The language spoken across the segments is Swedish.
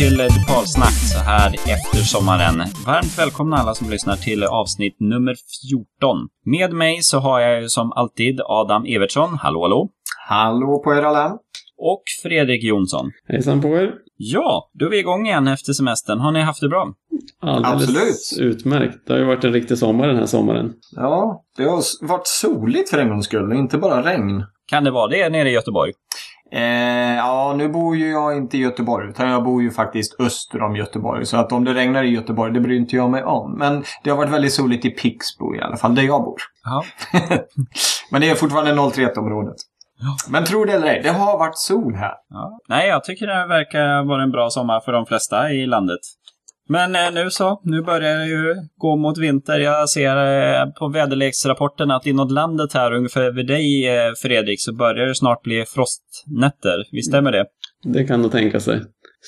till Drupalsnack så här efter sommaren. Varmt välkomna alla som lyssnar till avsnitt nummer 14. Med mig så har jag ju som alltid Adam Evertsson. Hallå, hallå. Hallå på er alla. Och Fredrik Jonsson. Hejsan på er. Ja, då är vi igång igen efter semestern. Har ni haft det bra? Alldeles Absolut. utmärkt. Det har ju varit en riktig sommar den här sommaren. Ja, det har varit soligt för en gångs skull, inte bara regn. Kan det vara det nere i Göteborg? Eh, ja, nu bor ju jag inte i Göteborg, utan jag bor ju faktiskt öster om Göteborg. Så att om det regnar i Göteborg, det bryr inte jag mig om. Men det har varit väldigt soligt i Pixbo i alla fall, där jag bor. Men det är fortfarande 031-området. Men tro det eller ej, det har varit sol här. ja. Nej, jag tycker det verkar vara en bra sommar för de flesta i landet. Men eh, nu så, nu börjar det ju gå mot vinter. Jag ser eh, på väderleksrapporten att inåt landet här, ungefär vid dig eh, Fredrik, så börjar det snart bli frostnätter. Visst stämmer det? Det kan nog tänka sig.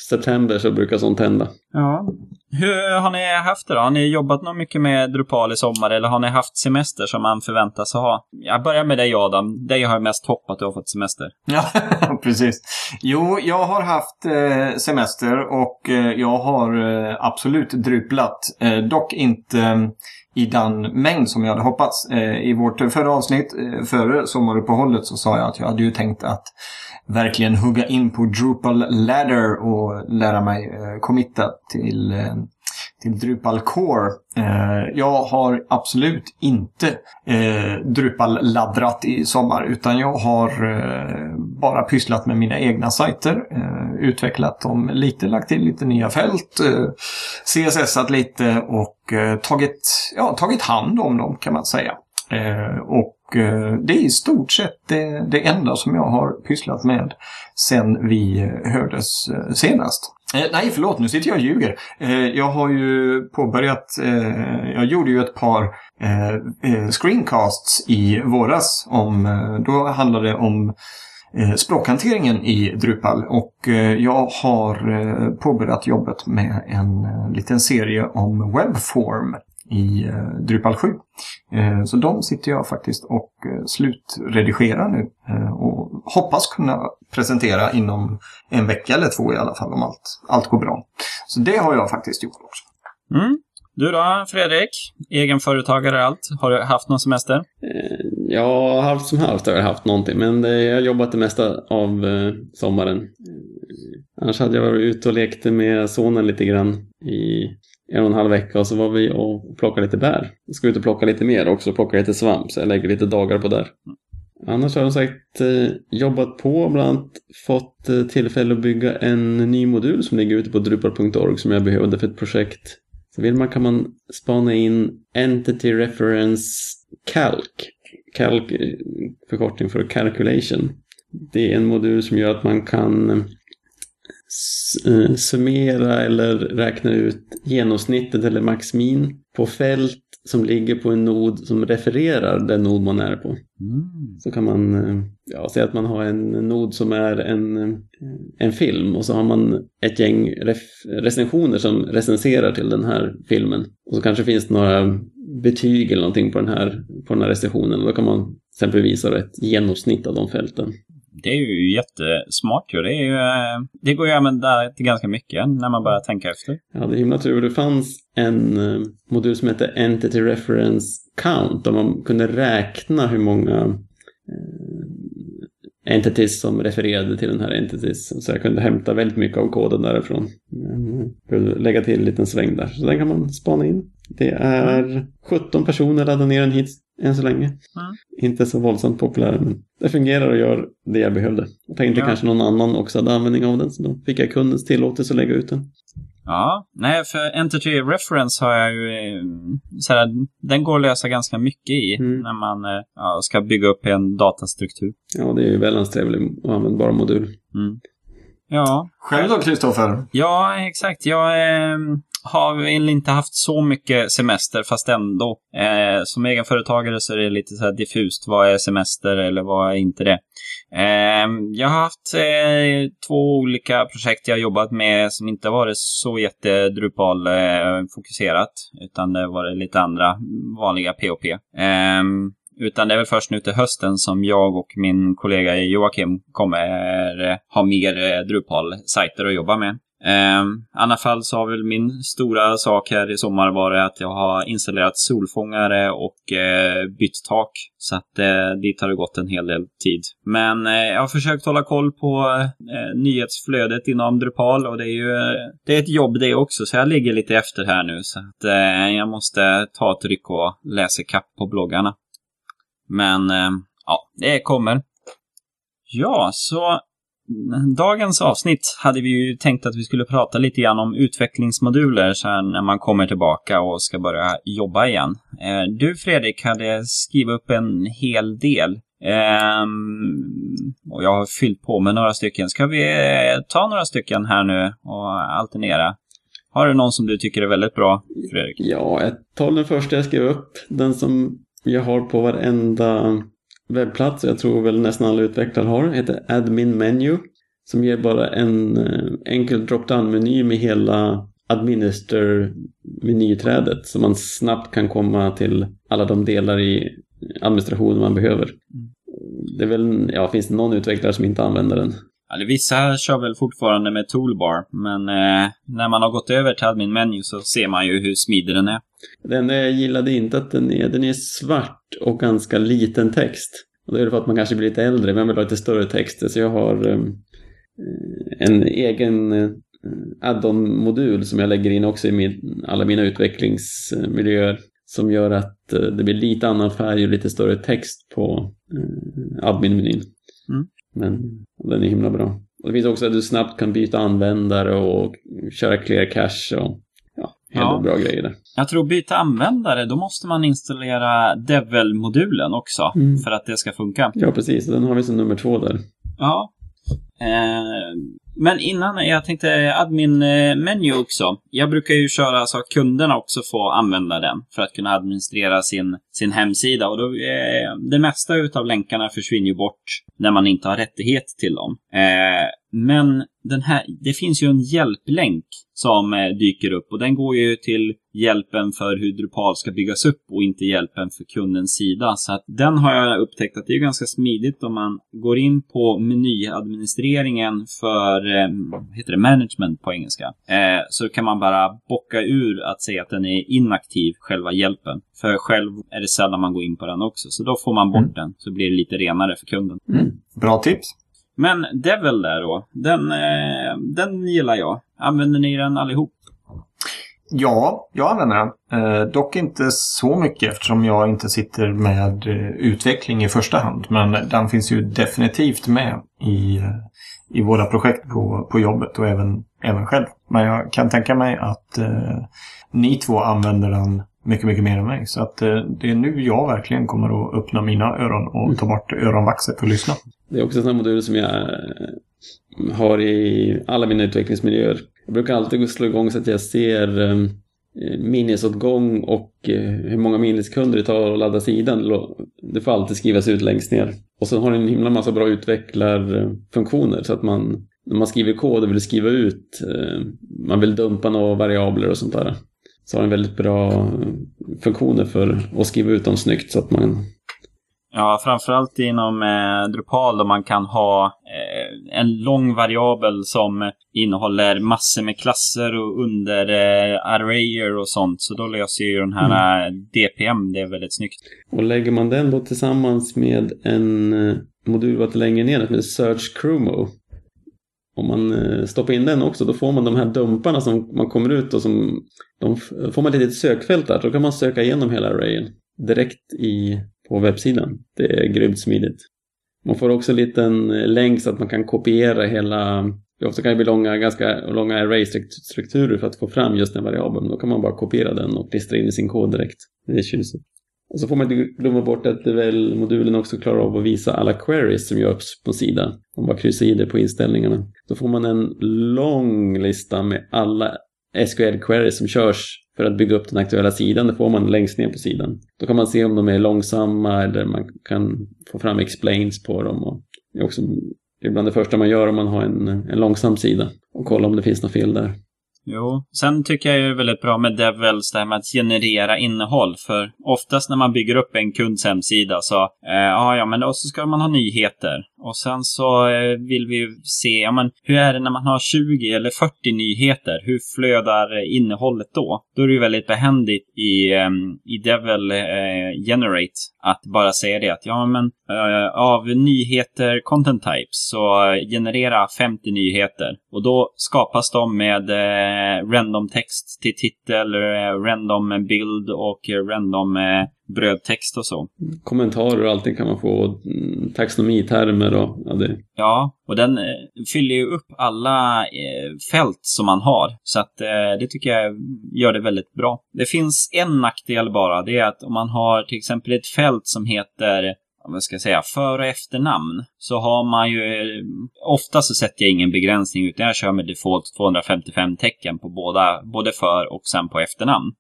September så brukar sånt hända. Ja. Hur har ni haft det då? Har ni jobbat något mycket med Drupal i sommar eller har ni haft semester som man förväntas ha? Jag börjar med dig Adam. Dig har jag mest hopp att du har fått semester. Ja, precis. Jo, jag har haft eh, semester och eh, jag har eh, absolut druplat. Dock inte i den mängd som jag hade hoppats. I vårt förra avsnitt, före sommaruppehållet, så sa jag att jag hade ju tänkt att verkligen hugga in på Drupal Ladder och lära mig eh, committa till eh, till Drupal Core. Eh, jag har absolut inte eh, Drupal-laddrat i sommar utan jag har eh, bara pysslat med mina egna sajter. Eh, utvecklat dem lite, lagt till lite nya fält, eh, CSSat lite och eh, tagit, ja, tagit hand om dem kan man säga. Eh, och eh, det är i stort sett det, det enda som jag har pysslat med sen vi hördes eh, senast. Eh, nej, förlåt, nu sitter jag och ljuger. Eh, jag har ju påbörjat, eh, jag gjorde ju ett par eh, eh screencasts i våras. Om, eh, då handlade det om eh, språkhanteringen i Drupal och eh, jag har eh, påbörjat jobbet med en eh, liten serie om webform i eh, Drupal 7. Eh, så de sitter jag faktiskt och eh, slutredigerar nu eh, och hoppas kunna presentera inom en vecka eller två i alla fall om allt, allt går bra. Så det har jag faktiskt gjort också. Mm. Du då Fredrik? Egenföretagare och allt. Har du haft någon semester? Ja, halvt som halvt har jag haft någonting. Men jag har jobbat det mesta av sommaren. Annars hade jag varit ute och lekte med sonen lite grann i en och en halv vecka och så var vi och plockade lite bär. Jag ska ut och plocka lite mer också, plocka lite svamp så jag lägger lite dagar på där. Annars har jag sagt eh, jobbat på, bland annat fått eh, tillfälle att bygga en ny modul som ligger ute på drupal.org som jag behövde för ett projekt. Så vill man kan man spana in Entity Reference Calc. Calc eh, förkortning för Calculation. Det är en modul som gör att man kan summera eller räkna ut genomsnittet eller maxmin på fält som ligger på en nod som refererar den nod man är på. Mm. Så kan man eh, ja, säga att man har en nod som är en, eh, en film och så har man ett gäng ref- recensioner som recenserar till den här filmen. Och så kanske finns det några betyg eller någonting på den här, på den här recensionen och då kan man till exempel visa ett genomsnitt av de fälten. Det är ju jättesmart ju. Det, är ju, eh, det går ju att använda till ganska mycket när man börjar tänka efter. Ja, det är himla tur. Det fanns en eh, modul som hette Entity Reference Count där man kunde räkna hur många eh, entities som refererade till den här entities. Så jag kunde hämta väldigt mycket av koden därifrån. Jag lägga till en liten sväng där. Så den kan man spana in. Det är 17 personer laddade ner den hit än så länge. Inte så våldsamt populär, men det fungerar och gör det jag behövde. Jag tänkte Ja. kanske någon annan också hade användning av den, så då fick jag kundens tillåtelse att lägga ut den. Ja, nej, för Entity Reference har jag ju... eh, Såhär, den går att lösa ganska mycket i Mm. när man eh, ja, ska bygga upp en datastruktur. Ja, det är ju väldigt trevlig och användbar modul. Mm. Ja, Själv då, Kristoffer? ja, exakt. Jag eh, har väl inte haft så mycket semester, fast ändå. Eh, som egenföretagare så är det lite så här diffust. Vad är semester eller vad är inte det? Eh, jag har haft eh, två olika projekt jag har jobbat med som inte varit så jättedrupal eh, fokuserat. Utan det har varit lite andra vanliga POP. Eh, utan det är väl först nu till hösten som jag och min kollega Joakim kommer eh, ha mer eh, Drupal-sajter att jobba med. Eh, I alla fall så har väl min stora sak här i sommar varit att jag har installerat solfångare och eh, bytt tak. Så att eh, dit har det gått en hel del tid. Men eh, jag har försökt hålla koll på eh, nyhetsflödet inom Drupal och det är ju eh, det är ett jobb det också. Så jag ligger lite efter här nu. Så att eh, jag måste ta ett ryck och läsa kapp på bloggarna. Men eh, ja, det kommer. Ja, så Mm. dagens avsnitt hade vi ju tänkt att vi skulle prata lite grann om utvecklingsmoduler sen när man kommer tillbaka och ska börja jobba igen. Eh, du Fredrik hade skrivit upp en hel del. Ehm, och jag har fyllt på med några stycken. Ska vi eh, ta några stycken här nu och alternera? Har du någon som du tycker är väldigt bra, Fredrik? Ja, jag tar den första jag skrev upp. Den som jag har på varenda webbplats, jag tror väl nästan alla utvecklare har, heter Admin Menu. Som ger bara en eh, enkel drop-down-meny med hela administer-menyträdet. Så man snabbt kan komma till alla de delar i administrationen man behöver. Det är väl, ja, finns det någon utvecklare som inte använder den? Ja, vissa kör väl fortfarande med toolbar, men eh, när man har gått över till admin menu så ser man ju hur smidig den är. Det enda jag gillade inte att den är, den är svart och ganska liten text. Och det är för att man kanske blir lite äldre, men vill ha lite större texter. Så jag har um, en egen uh, add-on-modul som jag lägger in också i min, alla mina utvecklingsmiljöer. Som gör att uh, det blir lite annan färg och lite större text på uh, admin-menyn. Mm. Men den är himla bra. Och det finns också att du snabbt kan byta användare och köra clear cache och ja, bra grejer där. Jag tror byta användare, då måste man installera Devil-modulen också mm. för att det ska funka. Ja, precis. Den har vi som nummer två där. Ja. Eh, men innan, jag tänkte admin-menu också. Jag brukar ju köra så att kunderna också får använda den för att kunna administrera sin, sin hemsida. Och då, eh, det mesta av länkarna försvinner ju bort när man inte har rättighet till dem. Eh, men den här, det finns ju en hjälplänk som eh, dyker upp och den går ju till hjälpen för hur Drupal ska byggas upp och inte hjälpen för kundens sida. Så att den har jag upptäckt att det är ganska smidigt om man går in på menyadministreringen för eh, heter det, management på engelska. Eh, så kan man bara bocka ur att säga att den är inaktiv, själva hjälpen. För själv är det sällan man går in på den också. Så då får man bort mm. den så blir det lite renare för kunden. Mm. Bra tips. Men Devil där då, den, eh, den gillar jag. Använder ni den allihop? Ja, jag använder den. Eh, dock inte så mycket eftersom jag inte sitter med eh, utveckling i första hand. Men den finns ju definitivt med i, eh, i våra projekt på, på jobbet och även, även själv. Men jag kan tänka mig att eh, ni två använder den mycket, mycket mer än mig. Så att eh, det är nu jag verkligen kommer att öppna mina öron och ta bort öronvaxet och lyssna. Det är också en modul som jag har i alla mina utvecklingsmiljöer. Jag brukar alltid slå igång så att jag ser ehm, eh, minnesåtgång och eh, hur många minneskunder det tar att ladda sidan. Det får alltid skrivas ut längst ner. Och sen har den en himla massa bra utvecklarfunktioner eh, så att man när man skriver kod och vill skriva ut, man vill dumpa några variabler och sånt där. Så har den väldigt bra funktioner för att skriva ut dem snyggt så att man Ja, framförallt inom eh, Drupal där man kan ha eh, en lång variabel som innehåller massor med klasser och under eh, arrayer och sånt. Så då löser ju den här mm. DPM det väldigt snyggt. Och lägger man den då tillsammans med en eh, modul lite längre ner heter Search Chromo. Om man eh, stoppar in den också då får man de här dumparna som man kommer ut och som de får man ett litet sökfält där. Då kan man söka igenom hela arrayen direkt i på webbsidan. Det är grymt smidigt. Man får också en liten eh, länk så att man kan kopiera hela det ofta kan det bli långa, ganska långa array-strukturer för att få fram just den variabeln. Då kan man bara kopiera den och klistra in i sin kod direkt. Det är tjusigt. Och så får man inte glömma bort att väl modulen också klarar av att visa alla queries som görs på sidan. Man bara kryssar i det på inställningarna. Då får man en lång lista med alla SQL-queries som körs för att bygga upp den aktuella sidan. Det får man längst ner på sidan. Då kan man se om de är långsamma eller man kan få fram explains på dem. Och det är också ibland det första man gör om man har en, en långsam sida och kolla om det finns något fel där. Jo, sen tycker jag det är väldigt bra med Devils, det här med att generera innehåll. För oftast när man bygger upp en kunds hemsida så, eh, ja, men då så ska man ha nyheter. Och sen så eh, vill vi ju se, ja men hur är det när man har 20 eller 40 nyheter? Hur flödar innehållet då? Då är det ju väldigt behändigt i, ehm, i Devil eh, Generate att bara säga det att ja men eh, av nyheter content types så generera 50 nyheter och då skapas de med random text till titel, random bild och random brödtext och så. Kommentarer och allting kan man få, mm, taxonomitermer och ja, det. Ja, och den fyller ju upp alla fält som man har. Så att det tycker jag gör det väldigt bra. Det finns en nackdel bara, det är att om man har till exempel ett fält som heter vad ska jag säga, för och efternamn så har man ju, ofta så sätter jag ingen begränsning utan jag kör med default 255 tecken på båda, både för och sen på efternamn.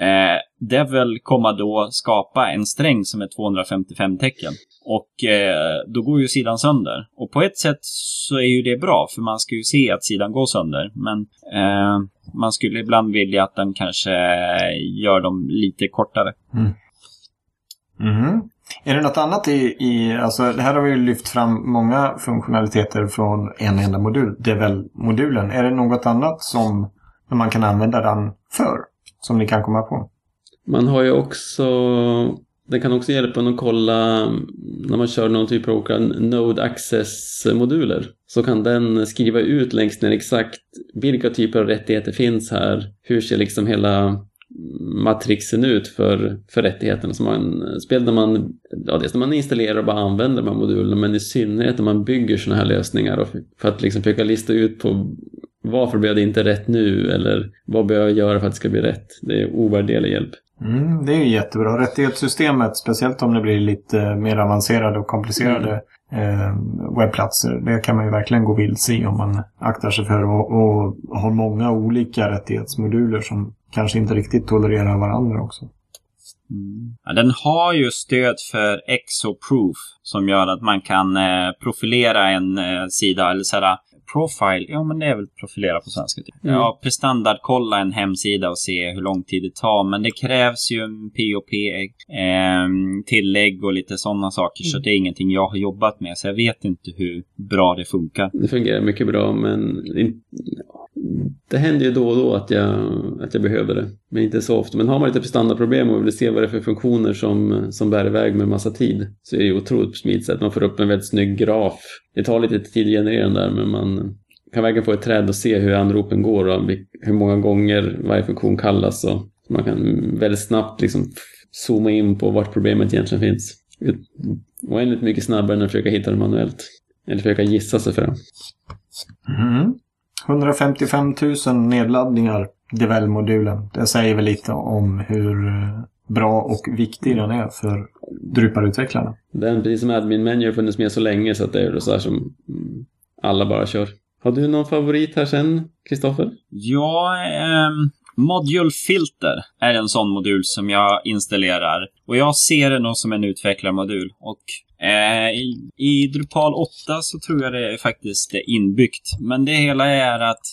Eh, Devil kommer då skapa en sträng som är 255 tecken. Och eh, då går ju sidan sönder. Och på ett sätt så är ju det bra, för man ska ju se att sidan går sönder. Men eh, man skulle ibland vilja att den kanske gör dem lite kortare. Mm. Mm. Är det något annat i, i, alltså det här har vi ju lyft fram många funktionaliteter från en enda modul, Devil-modulen. Är det något annat som man kan använda den för? Som ni kan komma på? Man har ju också, den kan också hjälpa en att kolla mm, när man kör någon typ av Node Access-moduler. Så kan den skriva ut längst ner exakt vilka typer av rättigheter finns här. Hur ser liksom hela mm, matrixen ut för, för rättigheterna. Så man, speciellt när man, ja, dels när man installerar och bara använder de här modulerna men i synnerhet när man bygger sådana här lösningar och för att liksom försöka lista ut på varför blev det inte rätt nu eller vad behöver jag göra för att det ska bli rätt. Det är ovärderlig hjälp. Mm, det är ju jättebra. Rättighetssystemet, speciellt om det blir lite mer avancerade och komplicerade mm eh, webbplatser. Det kan man ju verkligen gå vilse i om man aktar sig för att och har många olika rättighetsmoduler som kanske inte riktigt tolererar varandra också. Mm. Ja, den har ju stöd för exoproof som gör att man kan eh, profilera en eh, sida eller sådär Profile, ja men det är väl profilera på svenska. Typ. Mm. Ja, prestandardkolla en hemsida och se hur lång tid det tar. Men det krävs ju en POP-tillägg eh, och lite sådana saker. Mm. Så det är ingenting jag har jobbat med. Så jag vet inte hur bra det funkar. Det fungerar mycket bra men det händer ju då och då att jag, att jag behöver det. Men inte så ofta. Men har man lite prestandaproblem och vill se vad det är för funktioner som, som bär iväg med massa tid så är det ju otroligt smidigt sätt. Man får upp en väldigt snygg graf. Det tar lite tid att generera den där men man kan verkligen få ett träd och se hur anropen går och hur många gånger varje funktion kallas. Och man kan väldigt snabbt liksom zooma in på vart problemet egentligen finns. Oändligt mycket snabbare än att försöka hitta det manuellt. Eller försöka gissa sig fram. Mm. 155 000 nedladdningar Devel-modulen. Det säger väl lite om hur eh, bra och viktig den är för Drupal-utvecklarna. Den, precis som Admin Menu, har funnits med så länge så att det är så här som alla bara kör. Har du någon favorit här sen, Kristoffer? Ja, eh, Module Filter är en sån modul som jag installerar. Och jag ser det nog som en utvecklarmodul. Och Eh, i, I Drupal 8 så tror jag det är faktiskt inbyggt. Men det hela är att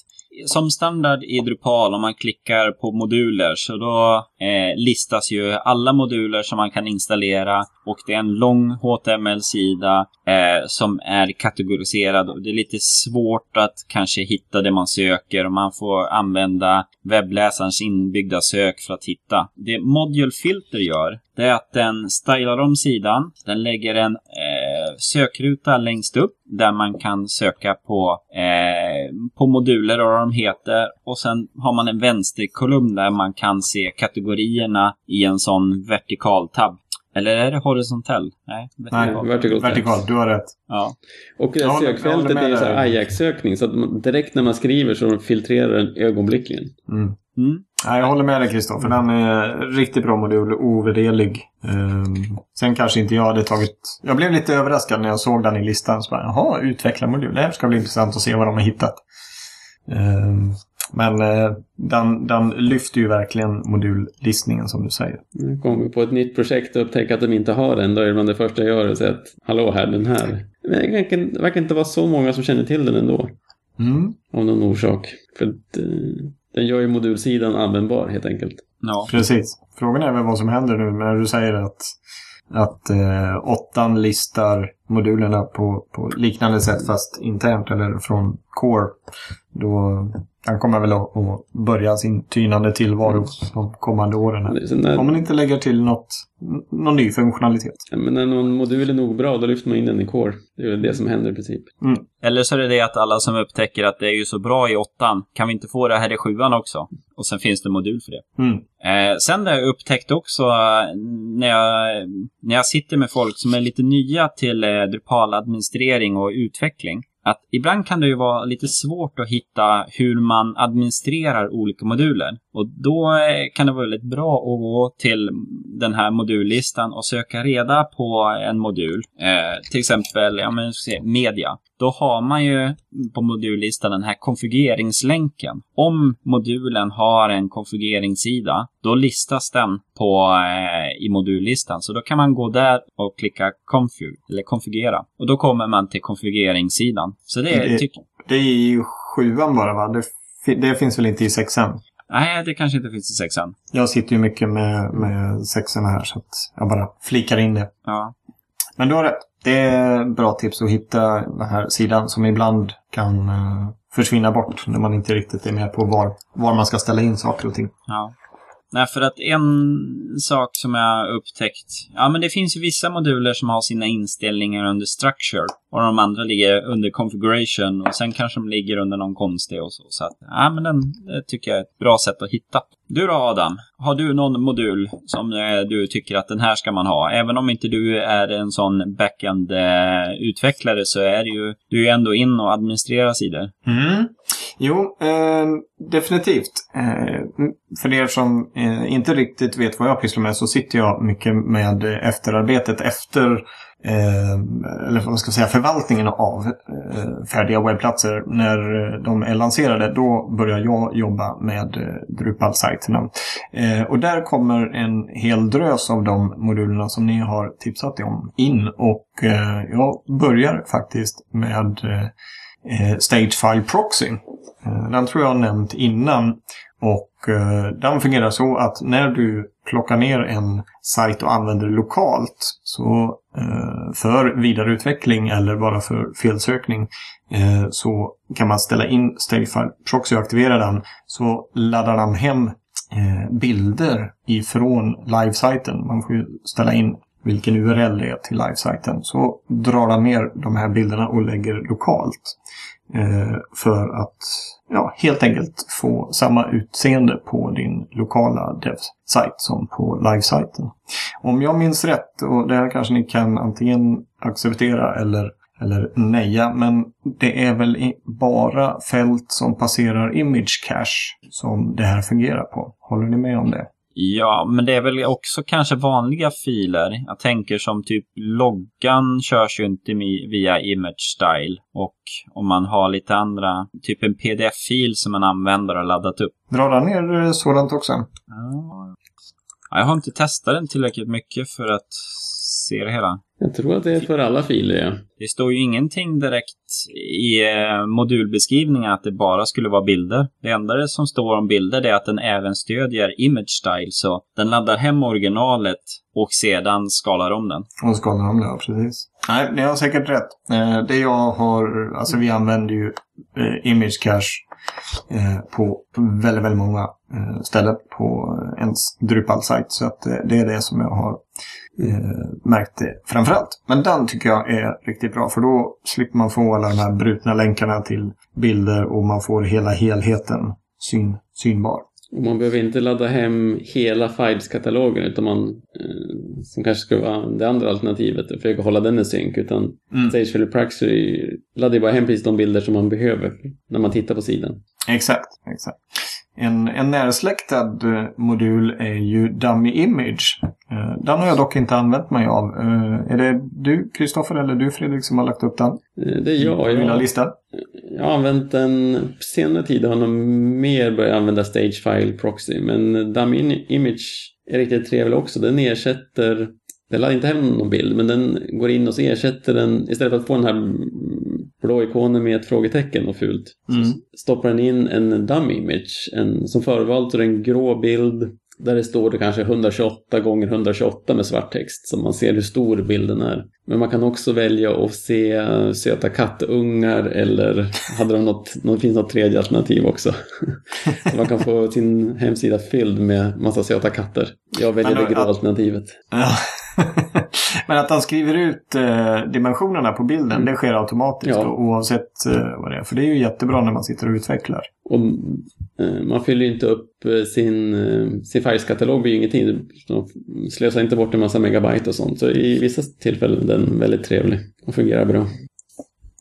som standard i Drupal om man klickar på moduler så då eh, listas ju alla moduler som man kan installera och det är en lång HTML-sida eh, som är kategoriserad. Det är lite svårt att kanske hitta det man söker och man får använda webbläsarens inbyggda sök för att hitta. Det Module Filter gör, det är att den stylar om sidan. Den lägger en eh, sökruta längst upp där man kan söka på, eh, på moduler och vad de heter. Och sen har man en vänsterkolumn där man kan se kategorierna i en sån vertikal tab. Eller är det horisontell? Nej, vertikal. Nej, vertikal. vertikal. Du har rätt. Ja. Och det här sökfältet är ju Ajax-sökning. Så att direkt när man skriver så filtrerar den ögonblickligen. Mm. Mm. Ja, jag håller med dig Kristoffer. Den är riktigt bra modul. Ovärderlig. Um, sen kanske inte jag hade tagit... Jag blev lite överraskad när jag såg den i listan. Så bara, Jaha, utvecklarmodul. Det här ska bli intressant att se vad de har hittat. Um, men eh, den, den lyfter ju verkligen modullistningen som du säger. Jag kommer på ett nytt projekt och upptäcker att de inte har den. Då är det bland det första jag gör och säger att hallå här, den här. Men det verkar inte vara så många som känner till den ändå. Mm. Av någon orsak. För eh, den gör ju modulsidan användbar helt enkelt. Ja. Precis. Frågan är väl vad som händer nu när du säger att, att eh, åttan listar modulerna på, på liknande sätt fast internt eller från Core. Då han kommer väl att, att börja sin tynande tillvaro de kommande åren. Här. När, Om man inte lägger till något, någon ny funktionalitet. ja, men när någon modul är nog bra, då lyfter man in den i Core. Det är väl det som händer i princip. Eller så är det det att alla som upptäcker att det är ju så bra i åttan, kan vi inte få det här i sjuan också? Och sen finns det modul för det. Mm. Eh, sen har jag upptäckt också eh, när jag, när jag sitter med folk som är lite nya till eh, Drupal-administrering och utveckling. Att ibland kan det ju vara lite svårt att hitta hur man administrerar olika moduler. Och då eh, kan det vara väldigt bra att gå till den här modullistan och söka reda på en modul. Eh, till exempel, ja men media. Då har man ju på modullistan den här konfigureringslänken. Om modulen har en konfigeringssida, då listas den på, eh, i modullistan. Så då kan man gå där och klicka config, eller konfigura. Och då kommer man till konfigeringssidan. Så det, Det- tycker Det är ju sjuan bara va? Det, det finns väl inte i sexan? Nej, det kanske inte finns i sexan. Jag sitter ju mycket med, med sexan här så att jag bara flikar in det. Ja. Men du har rätt. Det är bra tips att hitta den här sidan som ibland kan eh, försvinna bort när man inte riktigt är med på var, var man ska ställa in saker och ting. Ja. Nej, för att en sak som jag har upptäckt. Ja, men det finns ju vissa moduler som har sina inställningar under structure. Och de andra ligger under configuration. Och sen kanske de ligger under någon konstig och så. Så att, ja, men den det tycker jag är ett bra sätt att hitta. Du då Adam? Har du någon modul som eh, du tycker att den här ska man ha? Även om inte du är en sån backend-utvecklare eh, så är det ju, du är ändå in och administrerar sidor. Mm. Jo, eh, definitivt. Eh, för er som eh, inte riktigt vet vad jag pysslar med så sitter jag mycket med eh, efterarbetet efter Eh, eller vad ska jag säga, förvaltningen av eh, färdiga webbplatser. När eh, de är lanserade, då börjar jag jobba med Drupal-sajterna. Och där kommer en hel drös av de modulerna som ni har tipsat om in. Och jag börjar faktiskt med Stagefile Proxy. Den tror jag har nämnt innan. Och eh, den fungerar så att när du plockar ner en sajt och använder det lokalt så eh, för vidareutveckling eller bara för felsökning eh, så kan man ställa in Stagefile Proxy och aktivera den så laddar den hem eh, bilder ifrån livesajten. Man får ju ställa in vilken URL det är till livesajten. Så drar den ner de här bilderna och lägger lokalt. Eh, för att ja, helt enkelt få samma utseende på din lokala dev-sajt som på livesajten. Om jag minns rätt, och det här kanske ni kan antingen acceptera eller, eller neja, men det är väl bara fält som passerar image cache som det här fungerar på. Håller ni med om det? Ja, men det är väl också kanske vanliga filer. Jag tänker som typ loggan körs ju inte via image style. Och om man har lite andra, typ en pdf-fil som man använder och laddat upp. Drar den ner eh, sådant också? Ja. Jag har inte testat den tillräckligt mycket för att se det hela. Jag tror att det är för alla filer, ja. Det står ju ingenting direkt i eh, modulbeskrivningen att det bara skulle vara bilder. Det enda som står om bilder är att den även stödjer image style. Så den laddar hem originalet och sedan skalar om den. Och skalar om det, ja precis. Nej, ni har säkert rätt. Eh, det jag har, alltså vi använder ju eh, image cache Eh, på väldigt, väldigt många eh, ställen på ens Drupal-sajt. Så att eh, det är det som jag har märkt framförallt. Men den tycker jag är riktigt bra för då slipper man få alla de här brutna länkarna till bilder och man får hela helheten syn, synbar. Och man behöver inte ladda hem hela Files-katalogen utan man, eh, som kanske skulle vara det andra alternativet, att försöka hålla den i synk. Utan Mm. Stagefile Proxy laddar ju bara hem precis de bilder som man behöver när man tittar på sidan. Exakt, exakt. En, en närsläktad eh, modul är ju Dummy Image. Eh, Den har jag dock inte använt mig av. Eh, Är det du, Kristoffer, eller du, Fredrik, som har lagt upp den? Det är jag. Jag, listan? jag har använt den på senare tid har jag nog mer börjat använda Stagefile Proxy. Men Dummy Image är riktigt trevlig också. Den ersätter den laddar inte hem någon bild, men den går in och så ersätter den, istället för att få den här blå ikoner med ett frågetecken och fult. Mm. Så stoppar den in en dummy image, en, som förvalt så är det en grå bild där det står det kanske 128 gånger 128 med svart text så man ser hur stor bilden är. Men man kan också välja att se söta kattungar eller hade de något, något, finns något tredje alternativ också. så man kan få sin hemsida fylld med massa söta katter. Jag väljer det grå alternativet. Ja. Men att han skriver ut eh, dimensionerna på bilden, det sker automatiskt Ja. då, oavsett eh, vad det är. För det är ju jättebra när man sitter och utvecklar. Och eh, man fyller ju inte upp sin, sin färgskatalog blir ju ingenting. De slösar inte bort en massa megabyte och sånt. Så i vissa tillfällen är den väldigt trevlig och fungerar bra.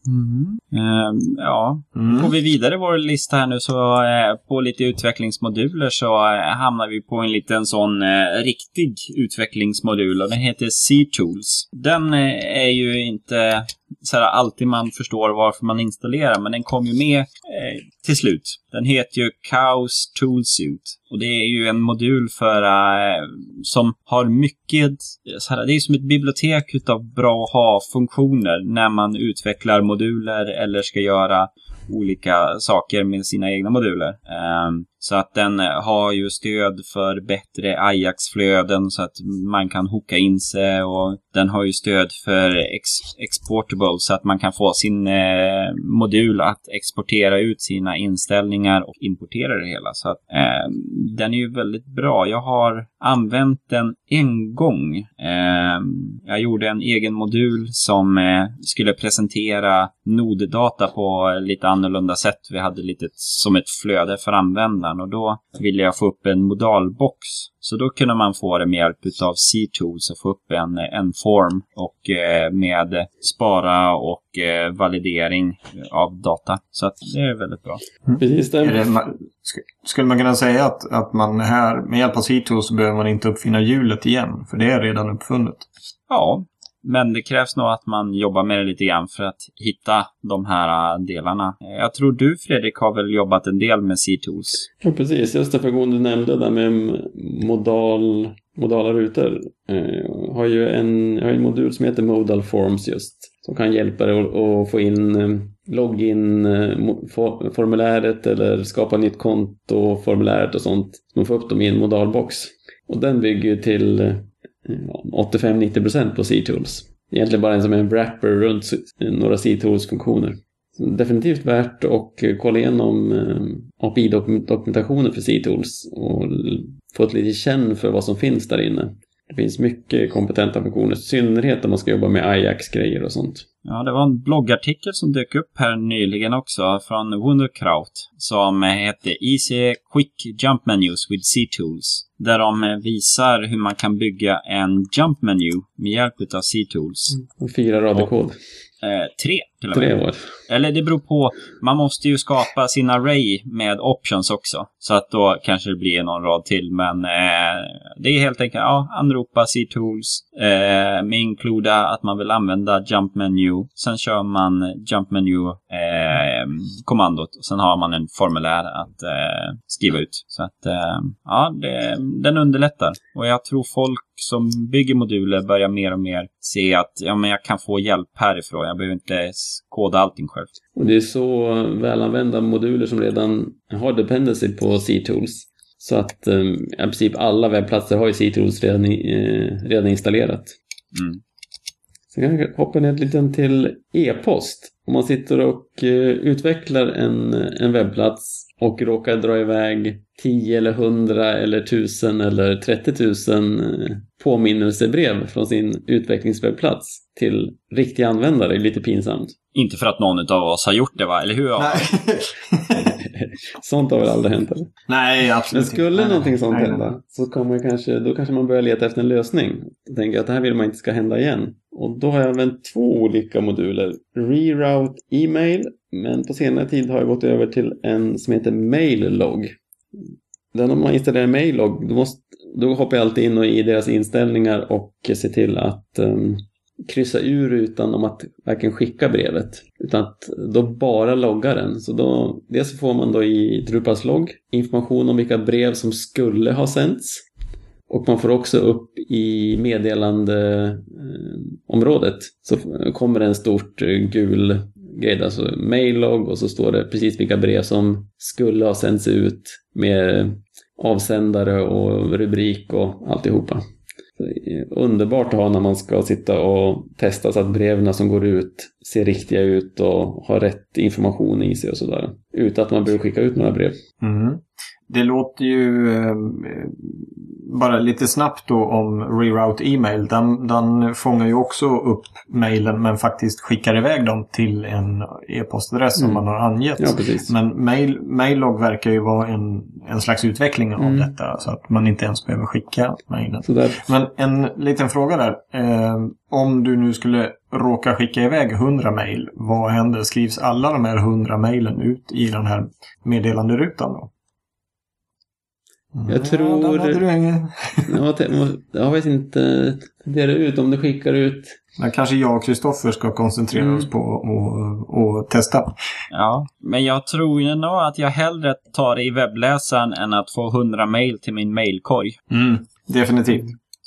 Ehm, ja, Mm. Går vi vidare i vår lista här nu så eh, på lite utvecklingsmoduler så eh, hamnar vi på en liten sån eh, riktig utvecklingsmodul och den heter C-Tools. Den eh, är ju inte så här, alltid man förstår varför man installerar men den kom ju med eh, till slut. Den heter ju Chaos Toolsuit och det är ju en modul för eh, som har mycket, så här, det är som ett bibliotek utav bra att ha-funktioner när man utvecklar moduler eller ska göra olika saker med sina egna moduler. Ehm, så att den eh, har ju stöd för bättre Ajax-flöden så att man kan hooka in sig och den har ju stöd för ex- exportable så att man kan få sin eh, modul att exportera ut sina inställningar och importera det hela. Så att eh, den är ju väldigt bra. Jag har använt den en gång. Eh, jag gjorde en egen modul som eh, skulle presentera noddata på lite annorlunda sätt. Vi hade lite som ett flöde för användaren och då ville jag få upp en modalbox. Så då kunde man få det med hjälp av C-tools och få upp en, en form och eh, med spara och eh, validering av data. Så att det är väldigt bra. Precis Är det. det, ma- sk- skulle man kunna säga att, att man här med hjälp av c så behöver man inte uppfinna hjulet igen? För det är redan uppfunnet. Ja, men det krävs nog att man jobbar med det lite grann för att hitta de här äh, delarna. Jag tror du Fredrik har väl jobbat en del med C-tools? Ja, precis. Just det föregående du nämnde där med modal, modala rutor. Jag har ju en, jag har en modul som heter Modal Forms just. Som kan hjälpa dig att, få in eh, login-formuläret eh, eller skapa nytt konto formuläret och sånt. Man får upp dem i en modalbox. Och den bygger ju till 85-90% på C-tools. Egentligen bara en som är en wrapper runt några C-tools-funktioner. Definitivt värt att kolla igenom eh, API-dokumentationen för C-tools och få ett lite känn för vad som finns där inne. Det finns mycket kompetenta funktioner, i synnerhet om man ska jobba med Ajax-grejer och sånt. Ja, det var en bloggartikel som dök upp här nyligen också från Wunderkraut som hette Easy Quick Jump Menus with C-Tools. Där de eh, visar hur man kan bygga en jump menu med hjälp av C-Tools. Och Fyra rader kod. Eh, tre till och med. Tre år. Eller det beror på. Man måste ju skapa sin array med options också. Så att då kanske det blir någon rad till. Men eh, det är helt enkelt ja, anropa C-tools eh, med inkluda att man vill använda jump menu. Sen kör man jump menu eh, kommandot och sen har man en formulär att eh, skriva ut. Så att eh, ja, det, den underlättar. Och jag tror folk som bygger moduler börjar mer och mer se att ja, men jag kan få hjälp härifrån. Jag behöver inte koda allting själv. Och det är så välanvända moduler som redan har dependency på C-tools. Så att eh, i princip alla webbplatser har ju C-tools redan, eh, redan installerat. Mm. Så kan jag hoppa ner lite till e-post. Om man sitter och eh, utvecklar en, en webbplats och råkar dra iväg 10 eller 100 eller 1000 eller 30 000 eh, påminnelsebrev från sin utvecklingswebbplats till riktiga användare, det är lite pinsamt. Inte för att någon av oss har gjort det, va? Eller hur? Nej. Sånt har väl aldrig hänt? Eller? Nej, absolut Men skulle inte. Någonting sånt nej, nej. hända så man kanske, då kanske man börjar leta efter en lösning. Tänker att det här vill man inte ska hända igen. Och då har jag använt två olika moduler. Reroute e-mail, men på senare tid har jag gått över till en som heter Maillog. Den om man installerar Maillog, då, måste, då hoppar jag alltid in och i deras inställningar och ser till att um, kryssa ur utan om att verkligen skicka brevet. Utan att då bara logga den. Så då, dels får man då i Drupals logg information om vilka brev som skulle ha sänts. Och man får också upp i meddelandeområdet eh, så kommer det en stort eh, gul grej, alltså maillog och så står det precis vilka brev som skulle ha sänts ut med avsändare och rubrik och alltihopa. Eh, underbart att ha när man ska sitta och testa så att breven som går ut ser riktiga ut och har rätt information i sig och sådär. Utan att man behöver skicka ut några brev. Mm. Det låter ju eh, bara lite snabbt då om reroute e-mail. Den, den fångar ju också upp mejlen men faktiskt skickar iväg dem till en e-postadress mm. som man har angett. Ja. Men mail, Maillog verkar ju vara en, en slags utveckling av mm. detta så att man inte ens behöver skicka mejlen. Men en liten fråga där. Eh, om du nu skulle råka skicka iväg 100 mejl, vad händer? Skrivs alla de här 100 mejlen ut i den här meddelanderutan då? Jag tror... Ja, jag vet inte. Fundera ut om det skickar ut... Men kanske jag och Kristoffer ska koncentrera mm. oss på att testa. Ja, men jag tror ju nog att jag hellre tar det i webbläsaren än att få 100 mejl till min mejlkorg. Mm, definitivt.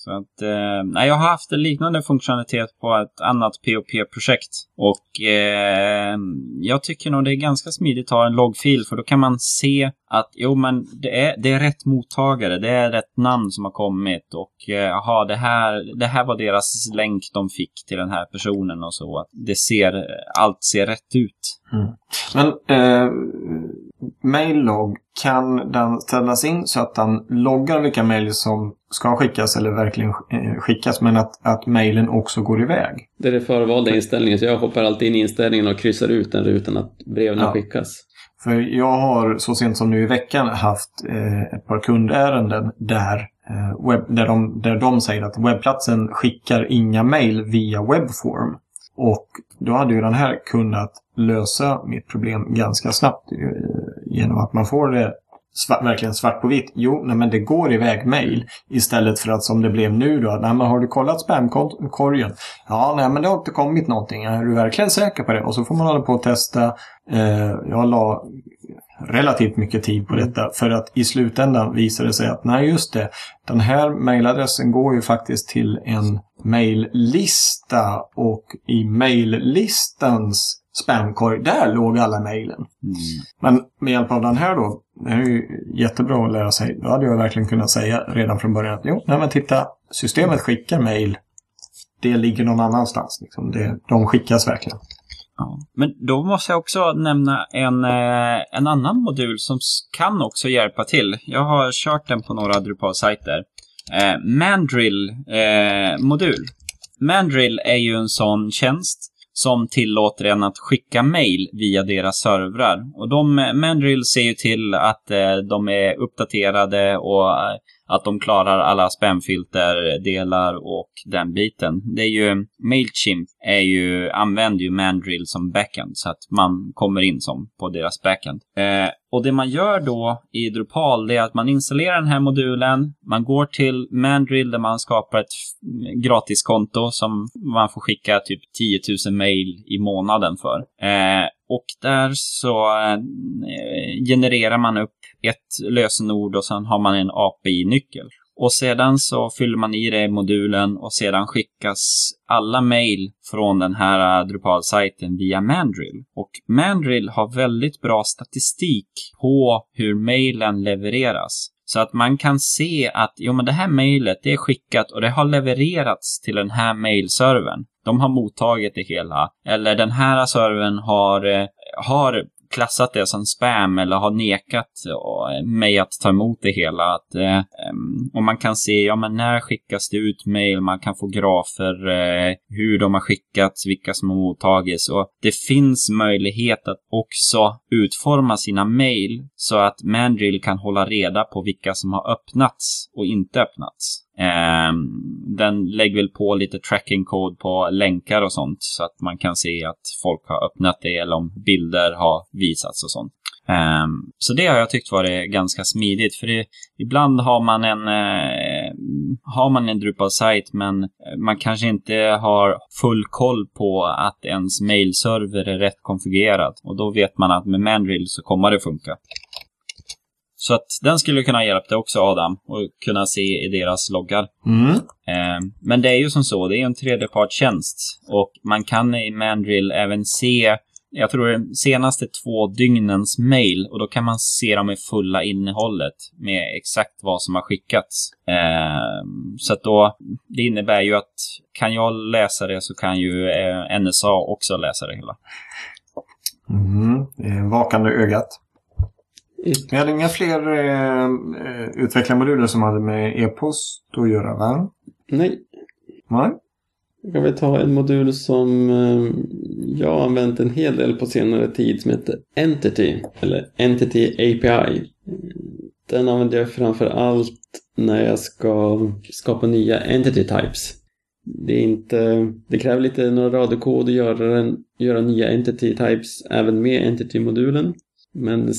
Så att, eh, jag har haft en liknande funktionalitet på ett annat POP-projekt. Och eh, jag tycker nog det är ganska smidigt att ha en loggfil för då kan man se att jo men det är, det är rätt mottagare, det är rätt namn som har kommit och eh, jaha det här, det här var deras länk de fick till den här personen och så. Att det ser, allt ser rätt ut. Mm. Men eh, maillog, kan den ställas in så att den loggar vilka mejl som ska skickas eller verkligen eh, skickas men att, att mejlen också går iväg? Det är det förvalda inställningen så jag hoppar alltid in i inställningen och kryssar ut den rutan att breven ja. skickas. För jag har så sent som nu i veckan haft eh, ett par kundärenden där, eh, webb, där, de, där de säger att webbplatsen skickar inga mejl via webform. Och då hade ju den här kunnat lösa mitt problem ganska snabbt eh, genom att man får det svart, verkligen svart på vitt. Jo, nej, men det går iväg mejl istället för att som det blev nu då. Nej, men har du kollat spamkorgen? Ja, nej, men det har inte kommit någonting. Är du verkligen säker på det? Och så får man hålla på och testa. Eh, jag la relativt mycket tid på detta för att i slutändan visade det sig att nej just det, den här mejladressen går ju faktiskt till en mejllista och i mejllistans spamkorg, där låg alla mejlen. Mm. Men med hjälp av den här då, det är ju jättebra att lära sig. Då hade jag verkligen kunnat säga redan från början att jo, nej men titta, systemet skickar mejl. Det ligger någon annanstans. Liksom. Det, de skickas verkligen. Ja. Men då måste jag också nämna en, eh, en annan modul som kan också hjälpa till. Jag har kört den på några Drupal-sajter. Eh, Mandrill-modul. Eh, Mandrill är ju en sån tjänst som tillåter en att skicka mail via deras servrar. Och de, eh, Mandrill ser ju till att eh, de är uppdaterade och eh, att de klarar alla spamfilterdelar och den biten. Det är ju, Mailchimp är ju, använder ju Mandrill som backend så att man kommer in som på deras backend. Eh, och det man gör då i Drupal det är att man installerar den här modulen, man går till Mandrill där man skapar ett gratiskonto som man får skicka typ 10 000 mail i månaden för. Eh, och där så eh, genererar man upp ett lösenord och sen har man en API-nyckel. Och sedan så fyller man i det i modulen och sedan skickas alla mejl från den här eh, Drupal-sajten via Mandrill. Och Mandrill har väldigt bra statistik på hur mejlen levereras. Så att man kan se att jo, men det här mejlet är skickat och det har levererats till den här mejlservern. De har mottagit det hela. Eller den här servern har, eh, har klassat det som spam eller har nekat eh, mig att ta emot det hela. Att, eh, och man kan se, ja men när skickas det ut mail, man kan få grafer, eh, hur de har skickats, vilka som har mottagits. Och det finns möjlighet att också utforma sina mail så att Mandrill kan hålla reda på vilka som har öppnats och inte öppnats. Eh, den lägger väl på lite tracking code på länkar och sånt så att man kan se att folk har öppnat det eller om bilder har visats och sånt. Um, så det har jag tyckt varit ganska smidigt för det, ibland har man en, uh, har man en Drupal-sajt men eh, man kanske inte har full koll på att ens mailserver är rätt konfigurerad och då vet man att med Mandrill så kommer det funka. Så att den skulle kunna hjälpa dig också Adam och kunna se i deras loggar. Mm. Eh, men det är ju som så, det är en tredjepartstjänst och man kan i Mandrill även se jag tror de senaste två dygnens mail och då kan man se dem i fulla innehållet med exakt vad som har skickats. Eh, så att då, det innebär ju att kan jag läsa det så kan ju eh, NSA också läsa det hela. Mm, är vakande ögat. Vi hade inga fler eh, utvecklarmoduler som hade med e-post att göra, va? Nej. Nej. Jag kan väl ta en modul som eh, jag har använt en hel del på senare tid som heter Entity, eller Entity API. Den använder jag framför allt när jag ska skapa nya Entity Types. Det, är inte, det kräver lite några rader kod att göra, göra nya Entity Types även med Entity-modulen. Men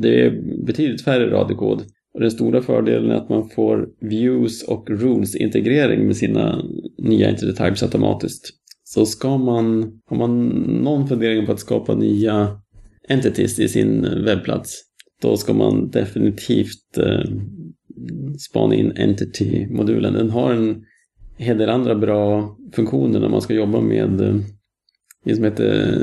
det är betydligt färre radiokod. Och den stora fördelen är att man får views och rules integrering med sina nya entity types automatiskt. Så ska man, har man någon fundering på att skapa nya entities i sin webbplats, då ska man definitivt eh, spana in entity-modulen. Den har en hel del andra bra funktioner när man ska jobba med eh, det som heter,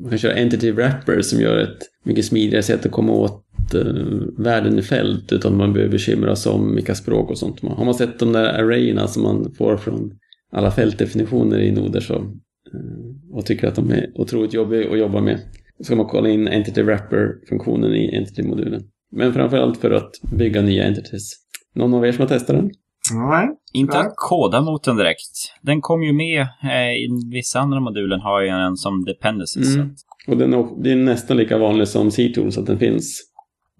man kan köra entity wrapper som gör ett mycket smidigare sätt att komma åt uh, världen i fält utan man behöver bekymra sig om vilka språk och sånt. Har man sett de där arrayerna som man får från alla fältdefinitioner i noder så, uh, och tycker att de är otroligt jobbiga att jobba med så ska man kolla in entity wrapper-funktionen i entity-modulen. Men framförallt för att bygga nya entities. Någon av er som har testat den? Nej. Inte Ja. att koda mot den direkt. Den kom ju med eh, i vissa andra moduler har ju den som dependency. Mm. Och den är, det är nästan lika vanlig som C-tools att den finns.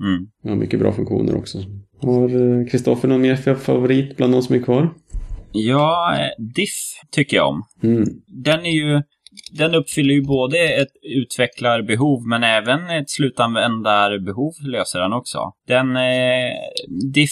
mm. Den har mycket bra funktioner också. Har Kristoffer någon mer favorit bland de som är kvar? Ja, eh, diff tycker jag om. Mm. Den är ju den uppfyller ju både ett utvecklarbehov men även ett slutanvändarbehov löser den också. Den eh, diff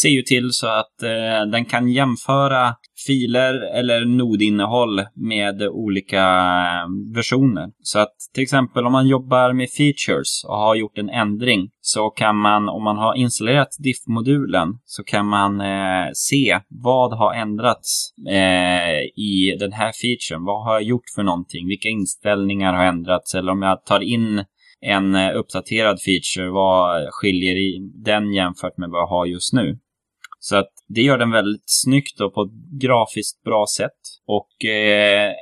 ser ju till så att eh, den kan jämföra filer eller nodinnehåll med olika eh, versioner. Så att till exempel om man jobbar med features och har gjort en ändring så kan man, om man har installerat diff-modulen, så kan man eh, se vad har ändrats eh, i den här featuren. Vad har jag gjort för någonting? Vilka inställningar har ändrats? Eller om jag tar in en eh, uppdaterad feature, vad skiljer den jämfört med vad jag har just nu? Så att det gör den väldigt snyggt och på ett grafiskt bra sätt. Och, eh,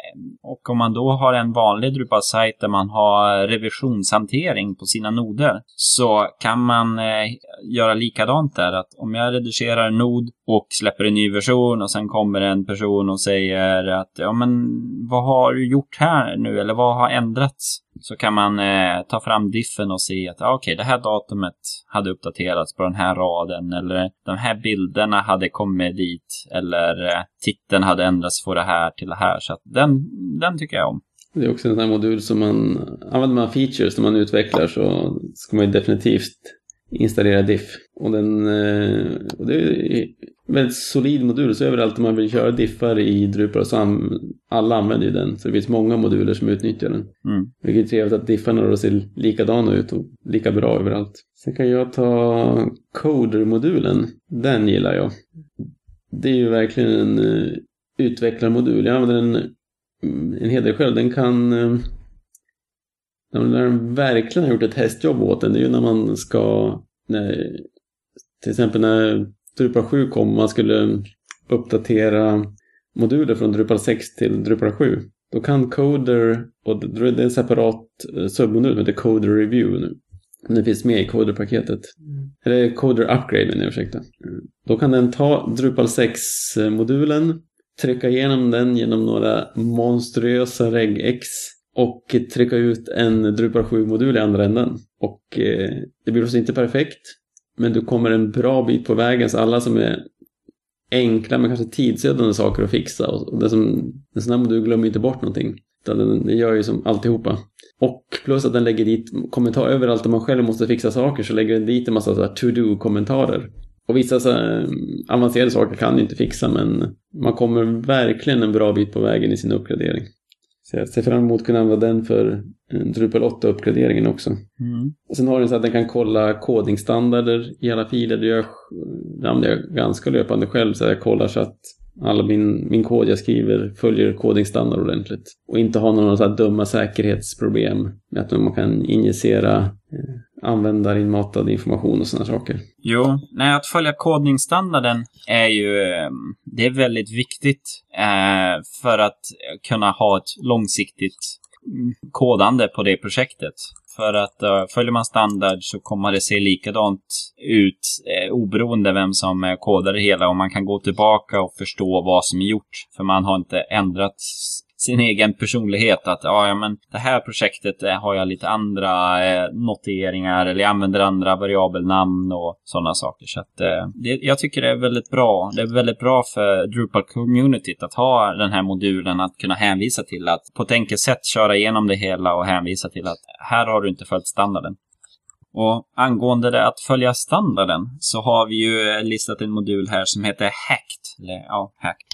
och om man då har en vanlig Drupal-sajt där man har revisionshantering på sina noder så kan man eh, göra likadant där. Att om jag redigerar en nod och släpper en ny version och sen kommer en person och säger att ja men vad har du gjort här nu eller vad har ändrats? Så kan man eh, ta fram diffen och se att ah, okej, det här datumet hade uppdaterats på den här raden eller de här bilderna hade kommit dit eller eh, titeln hade ändrats från det här till det här. Så att den, den tycker jag om. Det är också en sån här modul som man använder man features när man utvecklar så ska man ju definitivt installera diff. Och, den, eh, och det är väldigt solid modul så överallt där man vill köra diffar i Drupal så an, alla använder ju den. Så det finns många moduler som utnyttjar den. Mm. Vilket är trevligt att diffarna då ser likadana ut och lika bra överallt. Sen kan jag ta Coder-modulen. Den gillar jag. Det är ju verkligen en uh, utvecklarmodul. Jag använder den en hel del själv. Den kan... När den verkligen har gjort ett hästjobb åt den, det är ju när man ska... När, till exempel när Drupal 7 kom man skulle uppdatera moduler från Drupal 6 till Drupal 7. Då kan Coder, och det är en separat eh, submodul som heter Coder Review nu. Den finns med i Coder-paketet. Eller Coder Upgrade, menar jag, ursäkta. Då kan den ta Drupal 6-modulen, trycka igenom den genom några monstruösa regex och trycka ut en Drupal 7-modul i andra änden. Och eh, det blir förstås inte perfekt, men du kommer en bra bit på vägen så alla som är enkla men kanske tidsödande saker att fixa och det som, en sån här modul glömmer inte bort någonting. Den, den gör ju som alltihopa. Och plus att den lägger dit kommentarer överallt där man själv måste fixa saker så lägger den dit en massa så här to-do-kommentarer. Och vissa så här, mm, avancerade saker kan du inte fixa men man kommer verkligen en bra bit på vägen i sin uppgradering. Så jag ser fram emot att kunna använda den för Drupal 8-uppgraderingen också. Mm. Och sen har den så att den kan kolla kodingstandarder i alla filer. Det gör, ja, det gör ganska löpande själv så jag kollar så att alla min, min kod jag skriver följer kodingstandard ordentligt. Och inte ha några så här dumma säkerhetsproblem med att man kan injicera eh, användarinmatad information och sådana saker. Jo, nej, att följa kodningsstandarden är ju ehm, det är väldigt viktigt eh, för att kunna ha ett långsiktigt mm, kodande på det projektet. För att uh, följer man standard så kommer det se likadant ut eh, oberoende vem som eh, kodar det hela och man kan gå tillbaka och förstå vad som är gjort. För man har inte ändrat sin egen personlighet. Att ja, men det här projektet eh, har jag lite andra eh, noteringar eller jag använder andra variabelnamn och sådana saker. Så att, eh, det, jag tycker det är väldigt bra. Det är väldigt bra för Drupal-communityt att ha den här modulen att kunna hänvisa till att på ett enkelt sätt köra igenom det hela och hänvisa till att här har du inte följt standarden. Och angående det att följa standarden så har vi ju eh, listat en modul här som heter HACKed. Eller ja, hacked.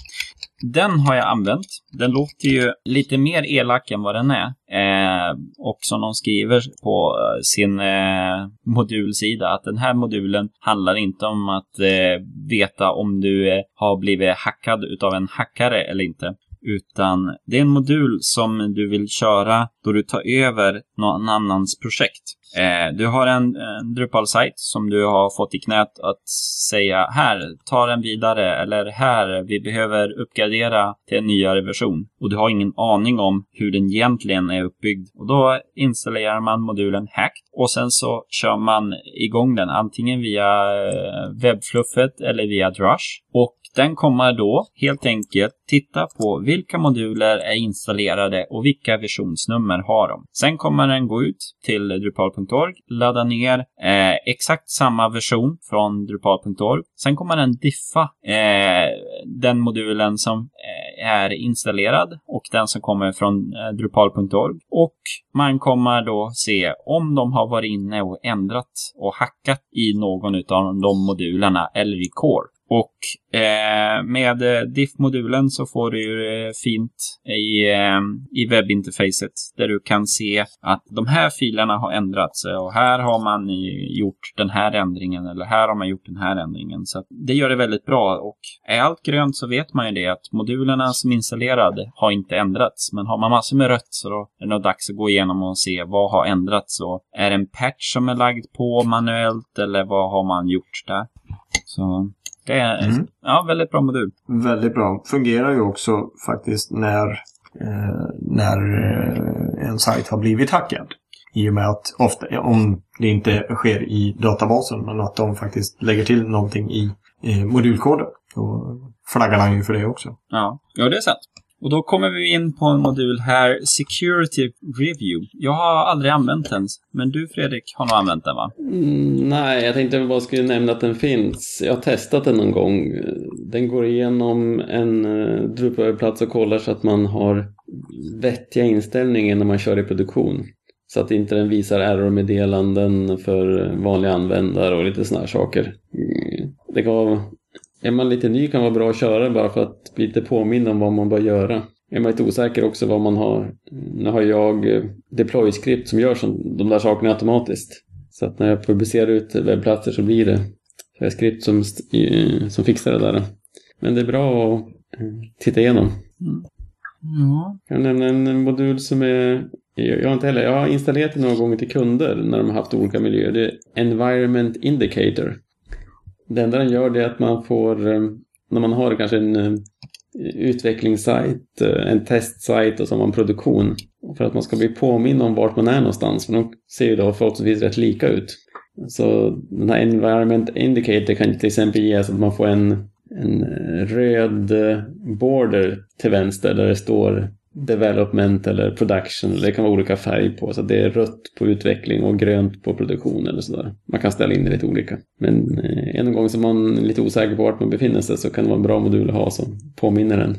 Den har jag använt. Den låter ju lite mer elak än vad den är. Eh, och som de skriver på eh, sin eh, modulsida att den här modulen handlar inte om att eh, veta om du eh, har blivit hackad utav en hackare eller inte. Utan det är en modul som du vill köra då du tar över någon annans projekt. Eh, du har en, en Drupal-sajt som du har fått i knät att säga här, ta den vidare eller här, vi behöver uppgradera till en nyare version. Och du har ingen aning om hur den egentligen är uppbyggd. Och då installerar man modulen Hacked och sen så kör man igång den antingen via eh, webbfluffet eller via Drush. Och den kommer då helt enkelt titta på vilka moduler är installerade och vilka versionsnummer har de. Sen kommer den gå ut till drupal.org, ladda ner eh, exakt samma version från drupal.org. Sen kommer den diffa eh, den modulen som eh, är installerad och den som kommer från eh, drupal.org. Och man kommer då se om de har varit inne och ändrat och hackat i någon av de modulerna eller i core. Och eh, med eh, diff-modulen så får du ju fint i, eh, i webbinterfacet där du kan se att de här filerna har ändrats och här har man gjort den här ändringen eller här har man gjort den här ändringen. Så det gör det väldigt bra och är allt grönt så vet man ju det att modulerna som är installerade har inte ändrats. Men har man massor med rött så då är det nog dags att gå igenom och se vad har ändrats och är det en patch som är lagd på manuellt eller vad har man gjort där? Så det är mm. ja, väldigt bra modul. Väldigt bra. Fungerar ju också faktiskt när, eh, när eh, en sajt har blivit hackad. I och med att ofta, om det inte sker i databasen, men att de faktiskt lägger till någonting i eh, modulkoden. Då flaggar han ju för det också. Ja, ja det är sant. Och då kommer vi in på en modul här, Security Review. Jag har aldrig använt den, men du Fredrik har nog använt den va? Mm, nej, jag tänkte bara skulle nämna att den finns. Jag har testat den någon gång. Den går igenom en eh, uh, Drupal-plats och kollar så att man har vettiga inställningar när man kör i produktion. Så att inte den visar error-meddelanden för vanliga användare och lite sådana här saker. Mm, det kan vara är man lite ny kan vara bra att köra bara för att bli lite påminn om vad man bör göra. Är man lite osäker också vad man har. Nu har jag eh, deploy-skript som gör som, de där sakerna automatiskt. Så att när jag publicerar ut webbplatser så blir det så är skript som, som fixar det där. Men det är bra att eh, titta igenom. Mm. Ja. Jag kan nämna en modul som är jag har inte heller, jag har installerat det några gånger till kunder när de har haft olika miljöer. Det är Environment Indicator. Det enda den gör det är att man får, eh, när man har kanske en eh, utvecklingssajt, eh, en testsajt och så har man produktion. För att man ska bli påminn om vart man är någonstans. För de ser ju då förhoppningsvis rätt lika ut. Så den här environment indicator kan till exempel ge så att man får en, en röd border till vänster där det står development eller production. Det kan vara olika färg på. Så det är rött på utveckling och grönt på produktion eller sådär. Man kan ställa in det lite olika. Men eh, en gång som man är lite osäker på vart man befinner sig så kan det vara en bra modul att ha som påminner en.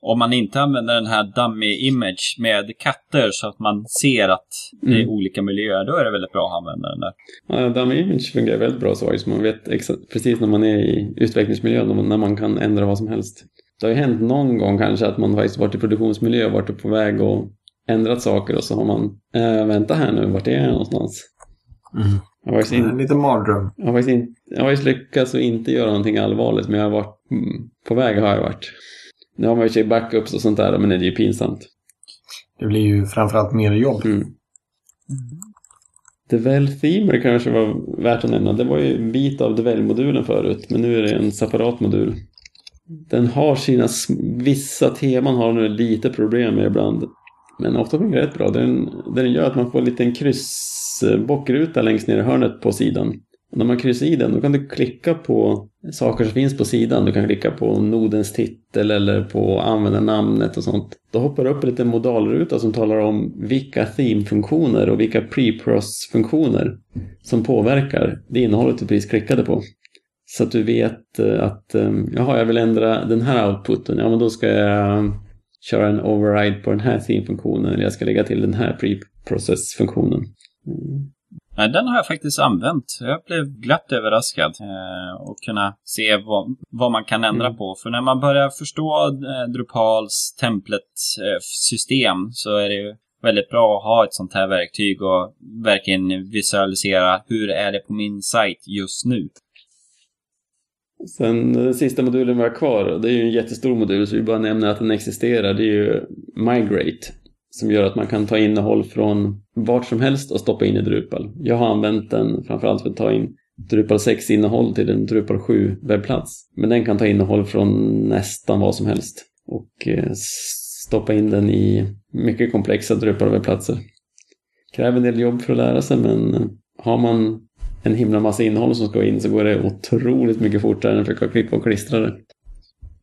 Om man inte använder den här dummy image med katter så att man ser att det är mm. olika miljöer, då är det väldigt bra att använda den där. Ja, dummy image fungerar väldigt bra så, så man vet precis när man är i utvecklingsmiljön, när man kan ändra vad som helst. Det har ju hänt någon gång kanske att man faktiskt varit i produktionsmiljö och varit på väg och ändrat saker och så har man, äh, vänta här nu, vart är jag någonstans? Mm. Jag har in... En liten mardröm. Jag har, faktiskt in... jag har faktiskt lyckats att inte göra någonting allvarligt men jag har varit Mm, på väg har jag varit. Nu har man ju sig backups och sånt där, men det är ju pinsamt. Det blir ju framförallt mer jobb. Mm. Devel Themer kanske var värt att nämna. Det var ju en bit av Devel-modulen förut, men nu är det en separat modul. Den har sina vissa teman har den lite problem med ibland. Men ofta fungerar det rätt bra. Den, det den gör att man får en liten kryssbockruta längst ner i hörnet på sidan. Och när man kryssar i den då kan du klicka på saker som finns på sidan. Du kan klicka på nodens titel eller på användarnamnet och sånt. Då hoppar det upp en liten modalruta som talar om vilka theme-funktioner och vilka pre funktioner som påverkar det innehållet du precis klickade på. Så att du vet eh, att eh, jaha, jag vill ändra den här outputen. Ja, men då ska jag eh, köra en override på den här theme-funktionen. Eller jag ska lägga till den här pre-process-funktionen. Mm. Nej, den har jag faktiskt använt. Jag blev glatt överraskad eh, och kunna se vad, vad man kan ändra Mm. på. För när man börjar förstå eh, Drupals template-system så är det ju väldigt bra att ha ett sånt här verktyg och verkligen visualisera hur är det på min sajt just nu. Sen den sista modulen vi har kvar, det är ju en jättestor modul så vi bara nämner att den existerar. Det är ju Migrate. Som gör att man kan ta innehåll från vart som helst och stoppa in i Drupal. Jag har använt den framförallt för att ta in Drupal 6 innehåll till en Drupal 7 webbplats. Men den kan ta innehåll från nästan vad som helst. Och eh, stoppa in den i mycket komplexa Drupal webbplatser. Kräver en del jobb för att lära sig men eh, har man en himla massa innehåll som ska in så går det otroligt mycket fortare än att försöka klippa och klistra det.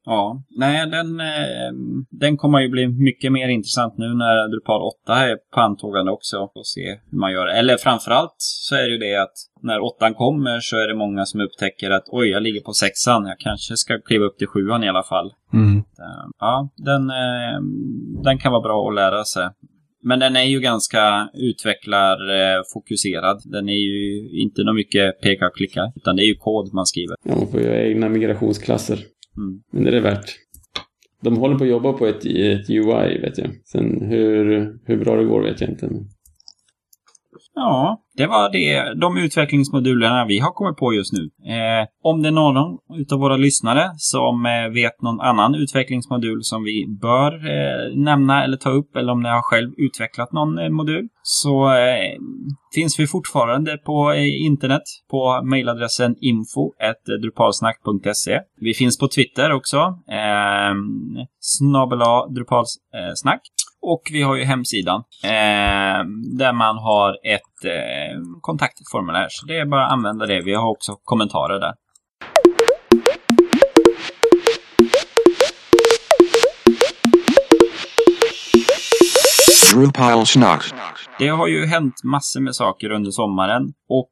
Ja, nej, den, eh, den kommer ju bli mycket mer intressant nu när Drupal 8 är på antågande också. Och se hur man gör. Eller framförallt så är det ju det att när 8 kommer så är det många som upptäcker att oj, jag ligger på sexan. Jag kanske ska kliva upp till sjuan i alla fall. Mm. Eh, Ja, den, eh, den kan vara bra att lära sig. Men den är ju ganska utvecklarfokuserad. Den är ju inte något mycket peka och klicka, utan det är ju kod man skriver. Ja, man får göra egna migrationsklasser. Mm. Men det är det värt. De håller på att jobba på ett, ett UI vet jag. Sen hur, hur bra det går vet jag inte. Ja, det var det, de utvecklingsmodulerna vi har kommit på just nu. Eh, om det är någon utav våra lyssnare som eh, vet någon annan utvecklingsmodul som vi bör eh, nämna eller ta upp, eller om ni har själv utvecklat någon eh, modul, så eh, finns vi fortfarande på eh, internet på mejladressen info.drupalsnack.se. Vi finns på Twitter också, eh, snabel drupalsnack. Och vi har ju hemsidan eh, där man har ett eh, kontaktformulär. Så det är bara att använda det. Vi har också kommentarer där. Det har ju hänt massor med saker under sommaren och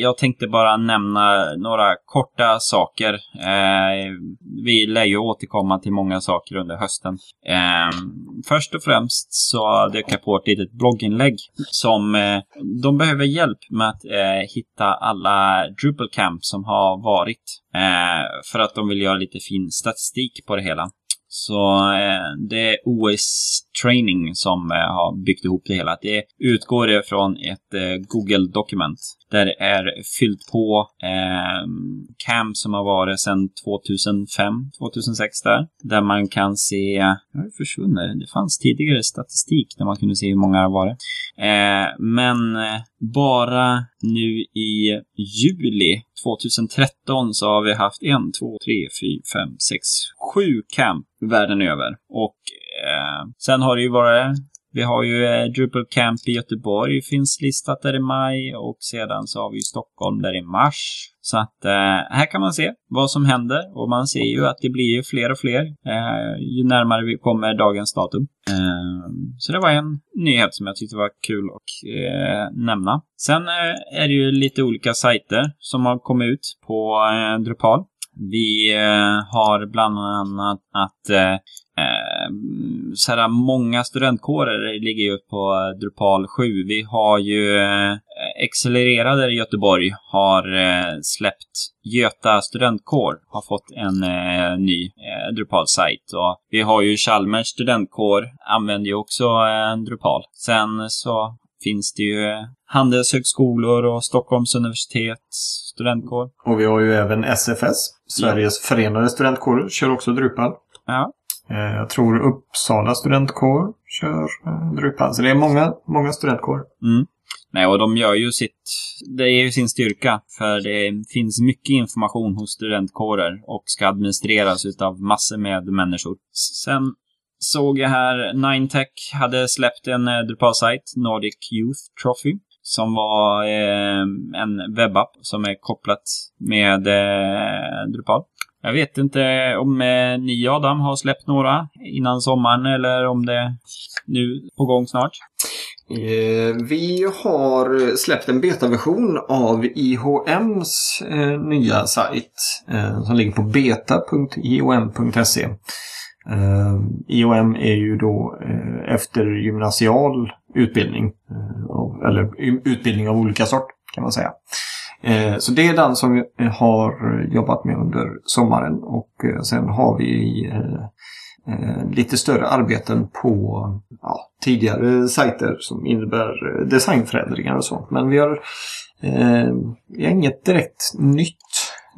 jag tänkte bara nämna några korta saker. Eh, vi lär ju återkomma till många saker under hösten. Eh, först och främst så dök jag på ett litet blogginlägg som eh, de behöver hjälp med att eh, hitta alla Drupal Camp som har varit. Eh, för att de vill göra lite fin statistik på det hela. Så eh, det är OS Training som eh, har byggt ihop det hela. Det utgår ifrån ett eh, Google-dokument där det är fyllt på eh, som har varit sedan 2005, 2006 där. Där man kan se, det har försvunnit, det fanns tidigare statistik där man kunde se hur många det har varit. Eh, men eh, bara nu i juli 2013 så har vi haft en, två, tre, fyra, fem, sex, sju camp världen över. Och eh, sen har det ju varit vi har ju eh, Drupal Camp i Göteborg finns listat där i maj och sedan så har vi Stockholm där i mars. Så att eh, här kan man se vad som händer och man ser ju att det blir ju fler och fler eh, ju närmare vi kommer dagens datum. Eh, så det var en nyhet som jag tyckte var kul att eh, nämna. Sen eh, är det ju lite olika sajter som har kommit ut på eh, Drupal. Vi eh, har bland annat att eh, eh, så här, många studentkårer ligger ju på Drupal 7. Vi har ju eh, Accelererade i Göteborg har släppt Göta studentkår har fått en ny Drupal-sajt. Och vi har ju Chalmers studentkår använder ju också Drupal. Sen så finns det ju handelshögskolor och Stockholms universitets studentkår. Och vi har ju även SFS, Sveriges förenade studentkårer, kör också Drupal. Ja. Eh, Jag tror Uppsala studentkår kör eh, Drupal. Så det är många, många studentkårer. Mm. Nej, och de gör ju sitt... Det är ju sin styrka. För det finns mycket information hos studentkårer och ska administreras utav massor med människor. Sen såg jag här, Ninetech hade släppt en eh, Drupal-sajt, Nordic Youth Trophy. Som var eh, en webbapp som är kopplat med eh, Drupal. Jag vet inte om eh, ni Adam har släppt några innan sommaren eller om det är nu på gång snart. Eh, Vi har släppt en betaversion av IHMs eh, nya sajt eh, som ligger på beta.ihom.se. Eh, IHM är ju då eh, eftergymnasial utbildning. eh, Eller utbildning av olika sort kan man säga. Eh, så det är den som vi eh, har jobbat med under sommaren och eh, sen har vi lite större arbeten på ja, tidigare sajter som innebär designförändringar och sånt. Men vi har, eh, vi har inget direkt nytt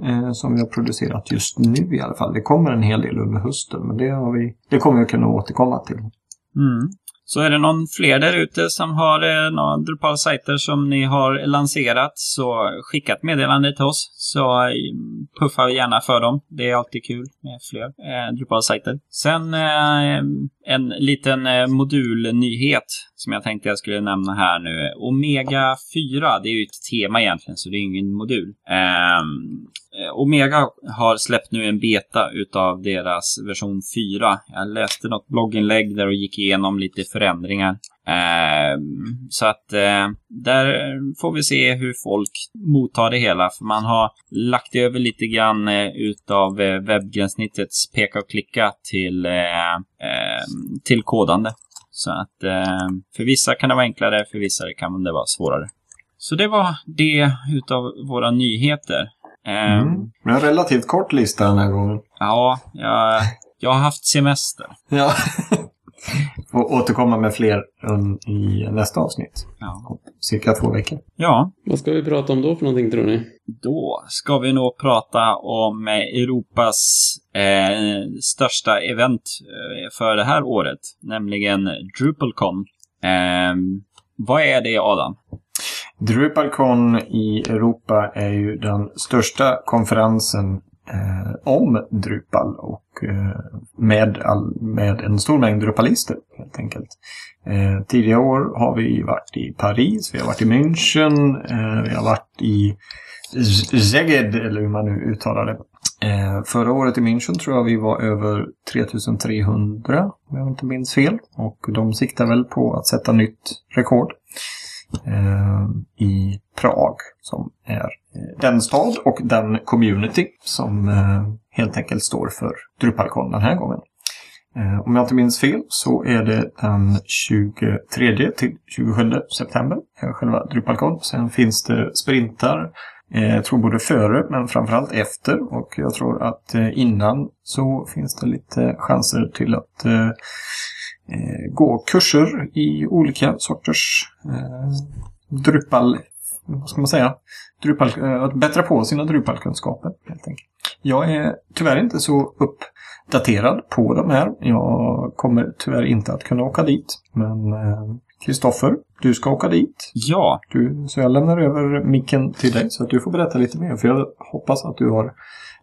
eh, som vi har producerat just nu i alla fall. Det kommer en hel del under hösten men det, har vi, det kommer vi kunna återkomma till. Mm. Så är det någon fler där ute som har eh, några Drupal-sajter som ni har lanserat så skicka ett meddelande till oss så eh, puffar vi gärna för dem. Det är alltid kul med fler eh, Drupal-sajter. Sen eh, en liten eh, modulnyhet som jag tänkte jag skulle nämna här nu. Omega 4, det är ju ett tema egentligen så det är ingen modul. Ehm, eh, Omega har släppt nu en beta utav deras version 4. Jag läste något blogginlägg där och gick igenom lite förändringar. Ehm, så att eh, där får vi se hur folk mottar det hela. För man har lagt över lite grann eh, utav eh, webbgränssnittets peka och klicka till, eh, eh, till kodande. Så att eh, för vissa kan det vara enklare, för vissa kan det vara svårare. Så det var det utav våra nyheter. Ehm, Mm. Har en relativt kort lista den här gången. Ja, jag, jag har haft semester. Ja. Får återkomma med fler um, i nästa avsnitt. Ja. Cirka två veckor. ja, Vad ska vi prata om då för någonting tror ni? då ska vi nog prata om eh, Europas eh, största event eh, för det här året, nämligen DrupalCon. Eh, vad är det, Adam? DrupalCon i Europa är ju den största konferensen eh, om Drupal och eh, med, all, med en stor mängd Drupalister helt enkelt. Eh, tidigare år har vi varit i Paris, vi har varit i München, eh, vi har varit i Zeged, Szeged, eller hur man nu uttalar det. Eh, förra året i München tror jag vi var över 3300, om jag inte minns fel. Och de siktar väl på att sätta nytt rekord eh, i Prag som är Eh, den stad och den community som eh, helt enkelt står för DrupalCon den här gången. Eh, om jag inte minns fel så är det den 23 till 27 september, själva DrupalCon. Sen finns det sprintar, jag tror både före men framförallt efter och jag tror att innan så finns det lite chanser till att gå kurser i olika sorters Drupal, vad ska man säga, Drupal, eh, att bättra på sina Drupal-kunskaper helt enkelt. Jag är tyvärr inte så uppdaterad på de här. Jag kommer tyvärr inte att kunna åka dit. Men eh, Kristoffer, du ska åka dit. Ja, Du, så jag lämnar över micken till dig så att du får berätta lite mer. För jag hoppas att du har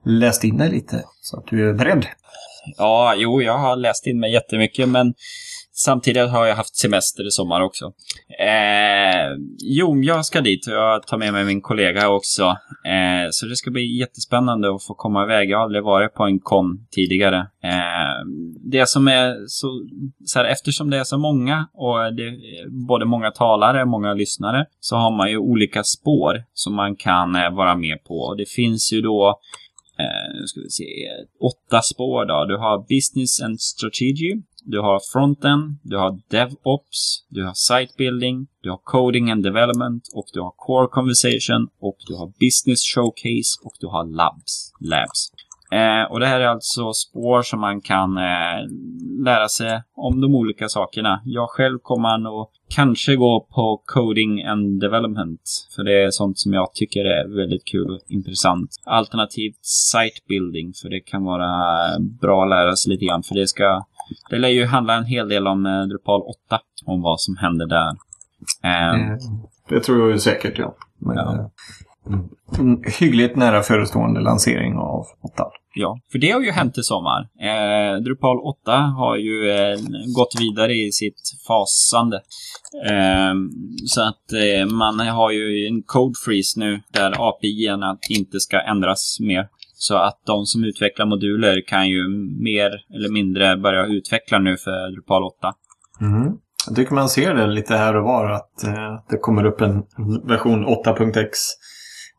läst in dig lite så att du är beredd. ja, jo, jag har läst in mig jättemycket, men samtidigt har jag haft semester i sommar också. Eh, jo, jag ska dit och jag tar med mig min kollega också. Eh, så det ska bli jättespännande att få komma iväg. Jag har aldrig varit på en kon tidigare. Eh, det som är så, så här, eftersom det är så många och det är både många talare och många lyssnare så har man ju olika spår som man kan eh, vara med på. Det finns ju då eh, nu ska vi se, åtta spår då. Du har Business and Strategy, du har Frontend, du har DevOps, du har Site Building, du har Coding and Development och du har Core Conversation och du har Business Showcase och du har Labs. Labs. Eh, och det här är alltså spår som man kan eh, lära sig om de olika sakerna. Jag själv kommer nog kanske gå på coding and development. För det är sånt som jag tycker är väldigt kul och intressant. Alternativt site building. För det kan vara bra att lära sig lite grann. För det ska det lär ju handla en hel del om eh, Drupal 8. Om vad som händer där. Eh, Det tror jag ju säkert, ja. Men, Ja. eh, mm, hyggligt nära förestående lansering av 8. Ja, för det har ju hänt i sommar. Eh, Drupal 8 har ju eh, gått vidare i sitt fasande. Eh, så att eh, man har ju en code freeze nu där API-erna inte ska ändras mer. Så att de som utvecklar moduler kan ju mer eller mindre börja utveckla nu för Drupal 8. Mm. Jag tycker man ser det lite här och var att eh, det kommer upp en version 8.x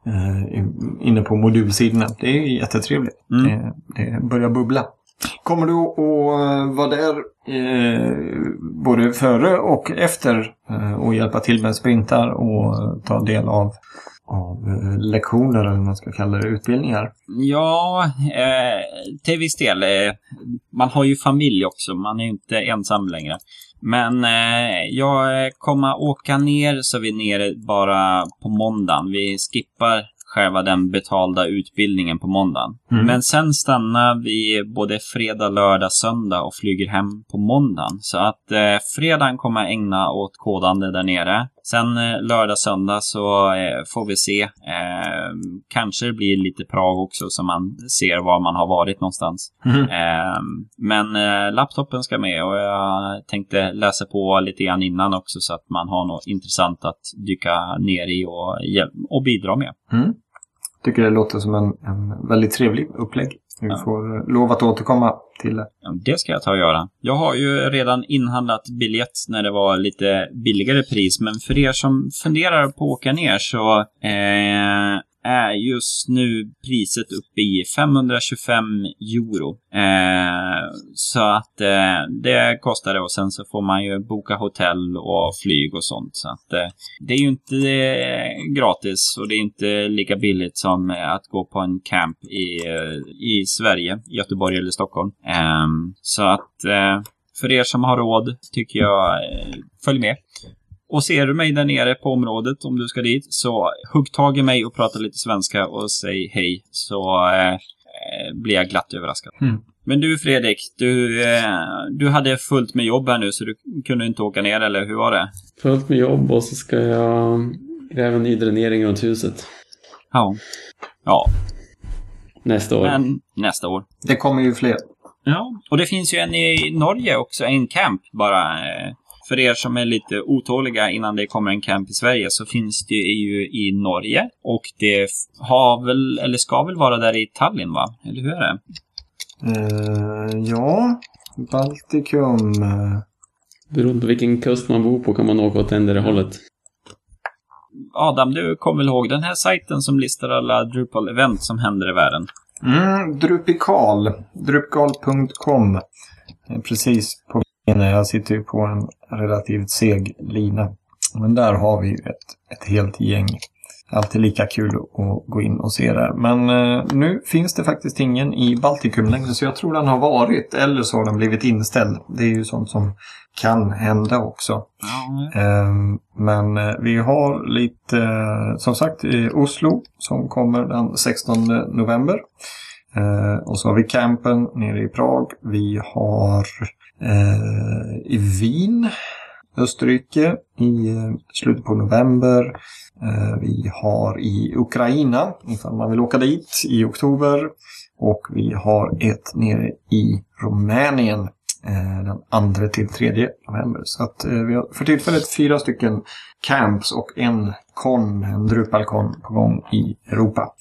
eh, in- inne på modulsidorna. Det är jättetrevligt. Mm. Det, det börjar bubbla. Kommer du att eh, vara där eh, både före och efter eh, och hjälpa till med sprintar och ta del av, av eh, lektioner eller vad man ska kalla det, utbildningar? Ja, eh, till viss del. Eh, man har ju familj också, man är ju inte ensam längre. Men eh, jag kommer åka ner så vi är nere bara på måndagen. Vi skippar själva den betalda utbildningen på måndagen. Mm. Men sen stannar vi både fredag, lördag, söndag och flyger hem på måndagen. Så att eh, fredagen kommer jag ägna åt kodande där nere. Sen eh, lördag, söndag så eh, får vi se. Eh, kanske det blir lite Prag också så man ser var man har varit någonstans. Mm. Eh, men eh, laptopen ska med och jag tänkte läsa på lite grann innan också så att man har något intressant att dyka ner i och, och bidra med. Mm. Tycker det låter som en, en väldigt trevlig upplägg. Ja. får eh, lov att återkomma till det. Ja, Det ska jag ta och göra. Jag har ju redan inhandlat biljett när det var lite billigare pris, men för er som funderar på att åka ner så eh, är just nu priset uppe i 525 euro. Eh, så att eh, det kostar det och sen så får man ju boka hotell och flyg och sånt. Så att eh, det är ju inte eh, gratis och det är inte lika billigt som eh, att gå på en camp i, eh, i Sverige, Göteborg eller Stockholm. Eh, så att eh, för er som har råd tycker jag eh, följ med. Och ser du mig där nere på området om du ska dit så hugg tag i mig och prata lite svenska och säg hej så eh, eh, blir jag glatt överraskad. Mm. Men du Fredrik, du, eh, du hade fullt med jobb här nu så du kunde inte åka ner eller hur var det? Fullt med jobb och så ska jag gräva en ny dränering runt huset Ja. Ja, nästa år. men nästa år. Det kommer ju fler. Ja, och det finns ju en i Norge också, en camp bara. eh, För er som är lite otåliga innan det kommer en camp i Sverige så finns det ju i Norge. Och det har väl, eller ska väl vara där i Tallinn va? Eller hur är det? Eh, ja, Baltikum. Beroende på vilken kust man bor på kan man åka åt ändra hållet. Adam, du kommer väl ihåg den här sajten som listar alla Drupal-event som händer i världen? Mm, Drupikal. Drupikal.com. Eh, Precis på. Jag sitter ju på en relativt seg lina. Men där har vi ju ett, ett helt gäng. Alltid lika kul att gå in och se där. Men eh, nu finns det faktiskt ingen i Baltikum längre så jag tror den har varit eller så har den blivit inställd. Det är ju sånt som kan hända också. Ehm, Men eh, vi har lite, eh, som sagt, Oslo som kommer den 16 november. Och så har vi campen nere i Prag. Vi har Eh, i Wien, Österrike, i eh, slutet på november. Eh, Vi har i Ukraina, ifall man vill åka dit, i oktober. Och vi har ett nere i Rumänien eh, den 2 till 3 november. Så att vi har för tillfället fyra stycken camps och en kon, en Drupalcon på gång i Europa.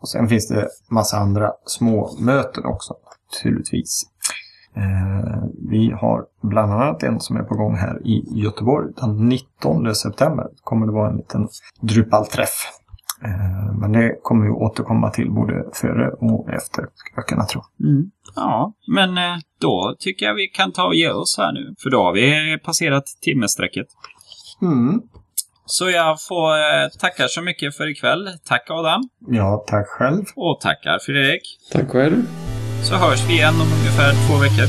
Och sen finns det massa andra små möten också naturligtvis. Eh, vi har bland annat en som är på gång här i Göteborg. Den 19 september kommer det vara en liten Drupal-träff. Eh, men det kommer vi återkomma till både före och efter, ska jag kunna tro. mm. ja men eh, då tycker jag vi kan ta och ge oss här nu. För då har vi passerat timmesträcket. Mm. Så jag får tacka så mycket för ikväll. Tack Adam. Ja, tack själv. Och tackar Fredrik. Tack själv. Så hörs vi igen om ungefär två veckor.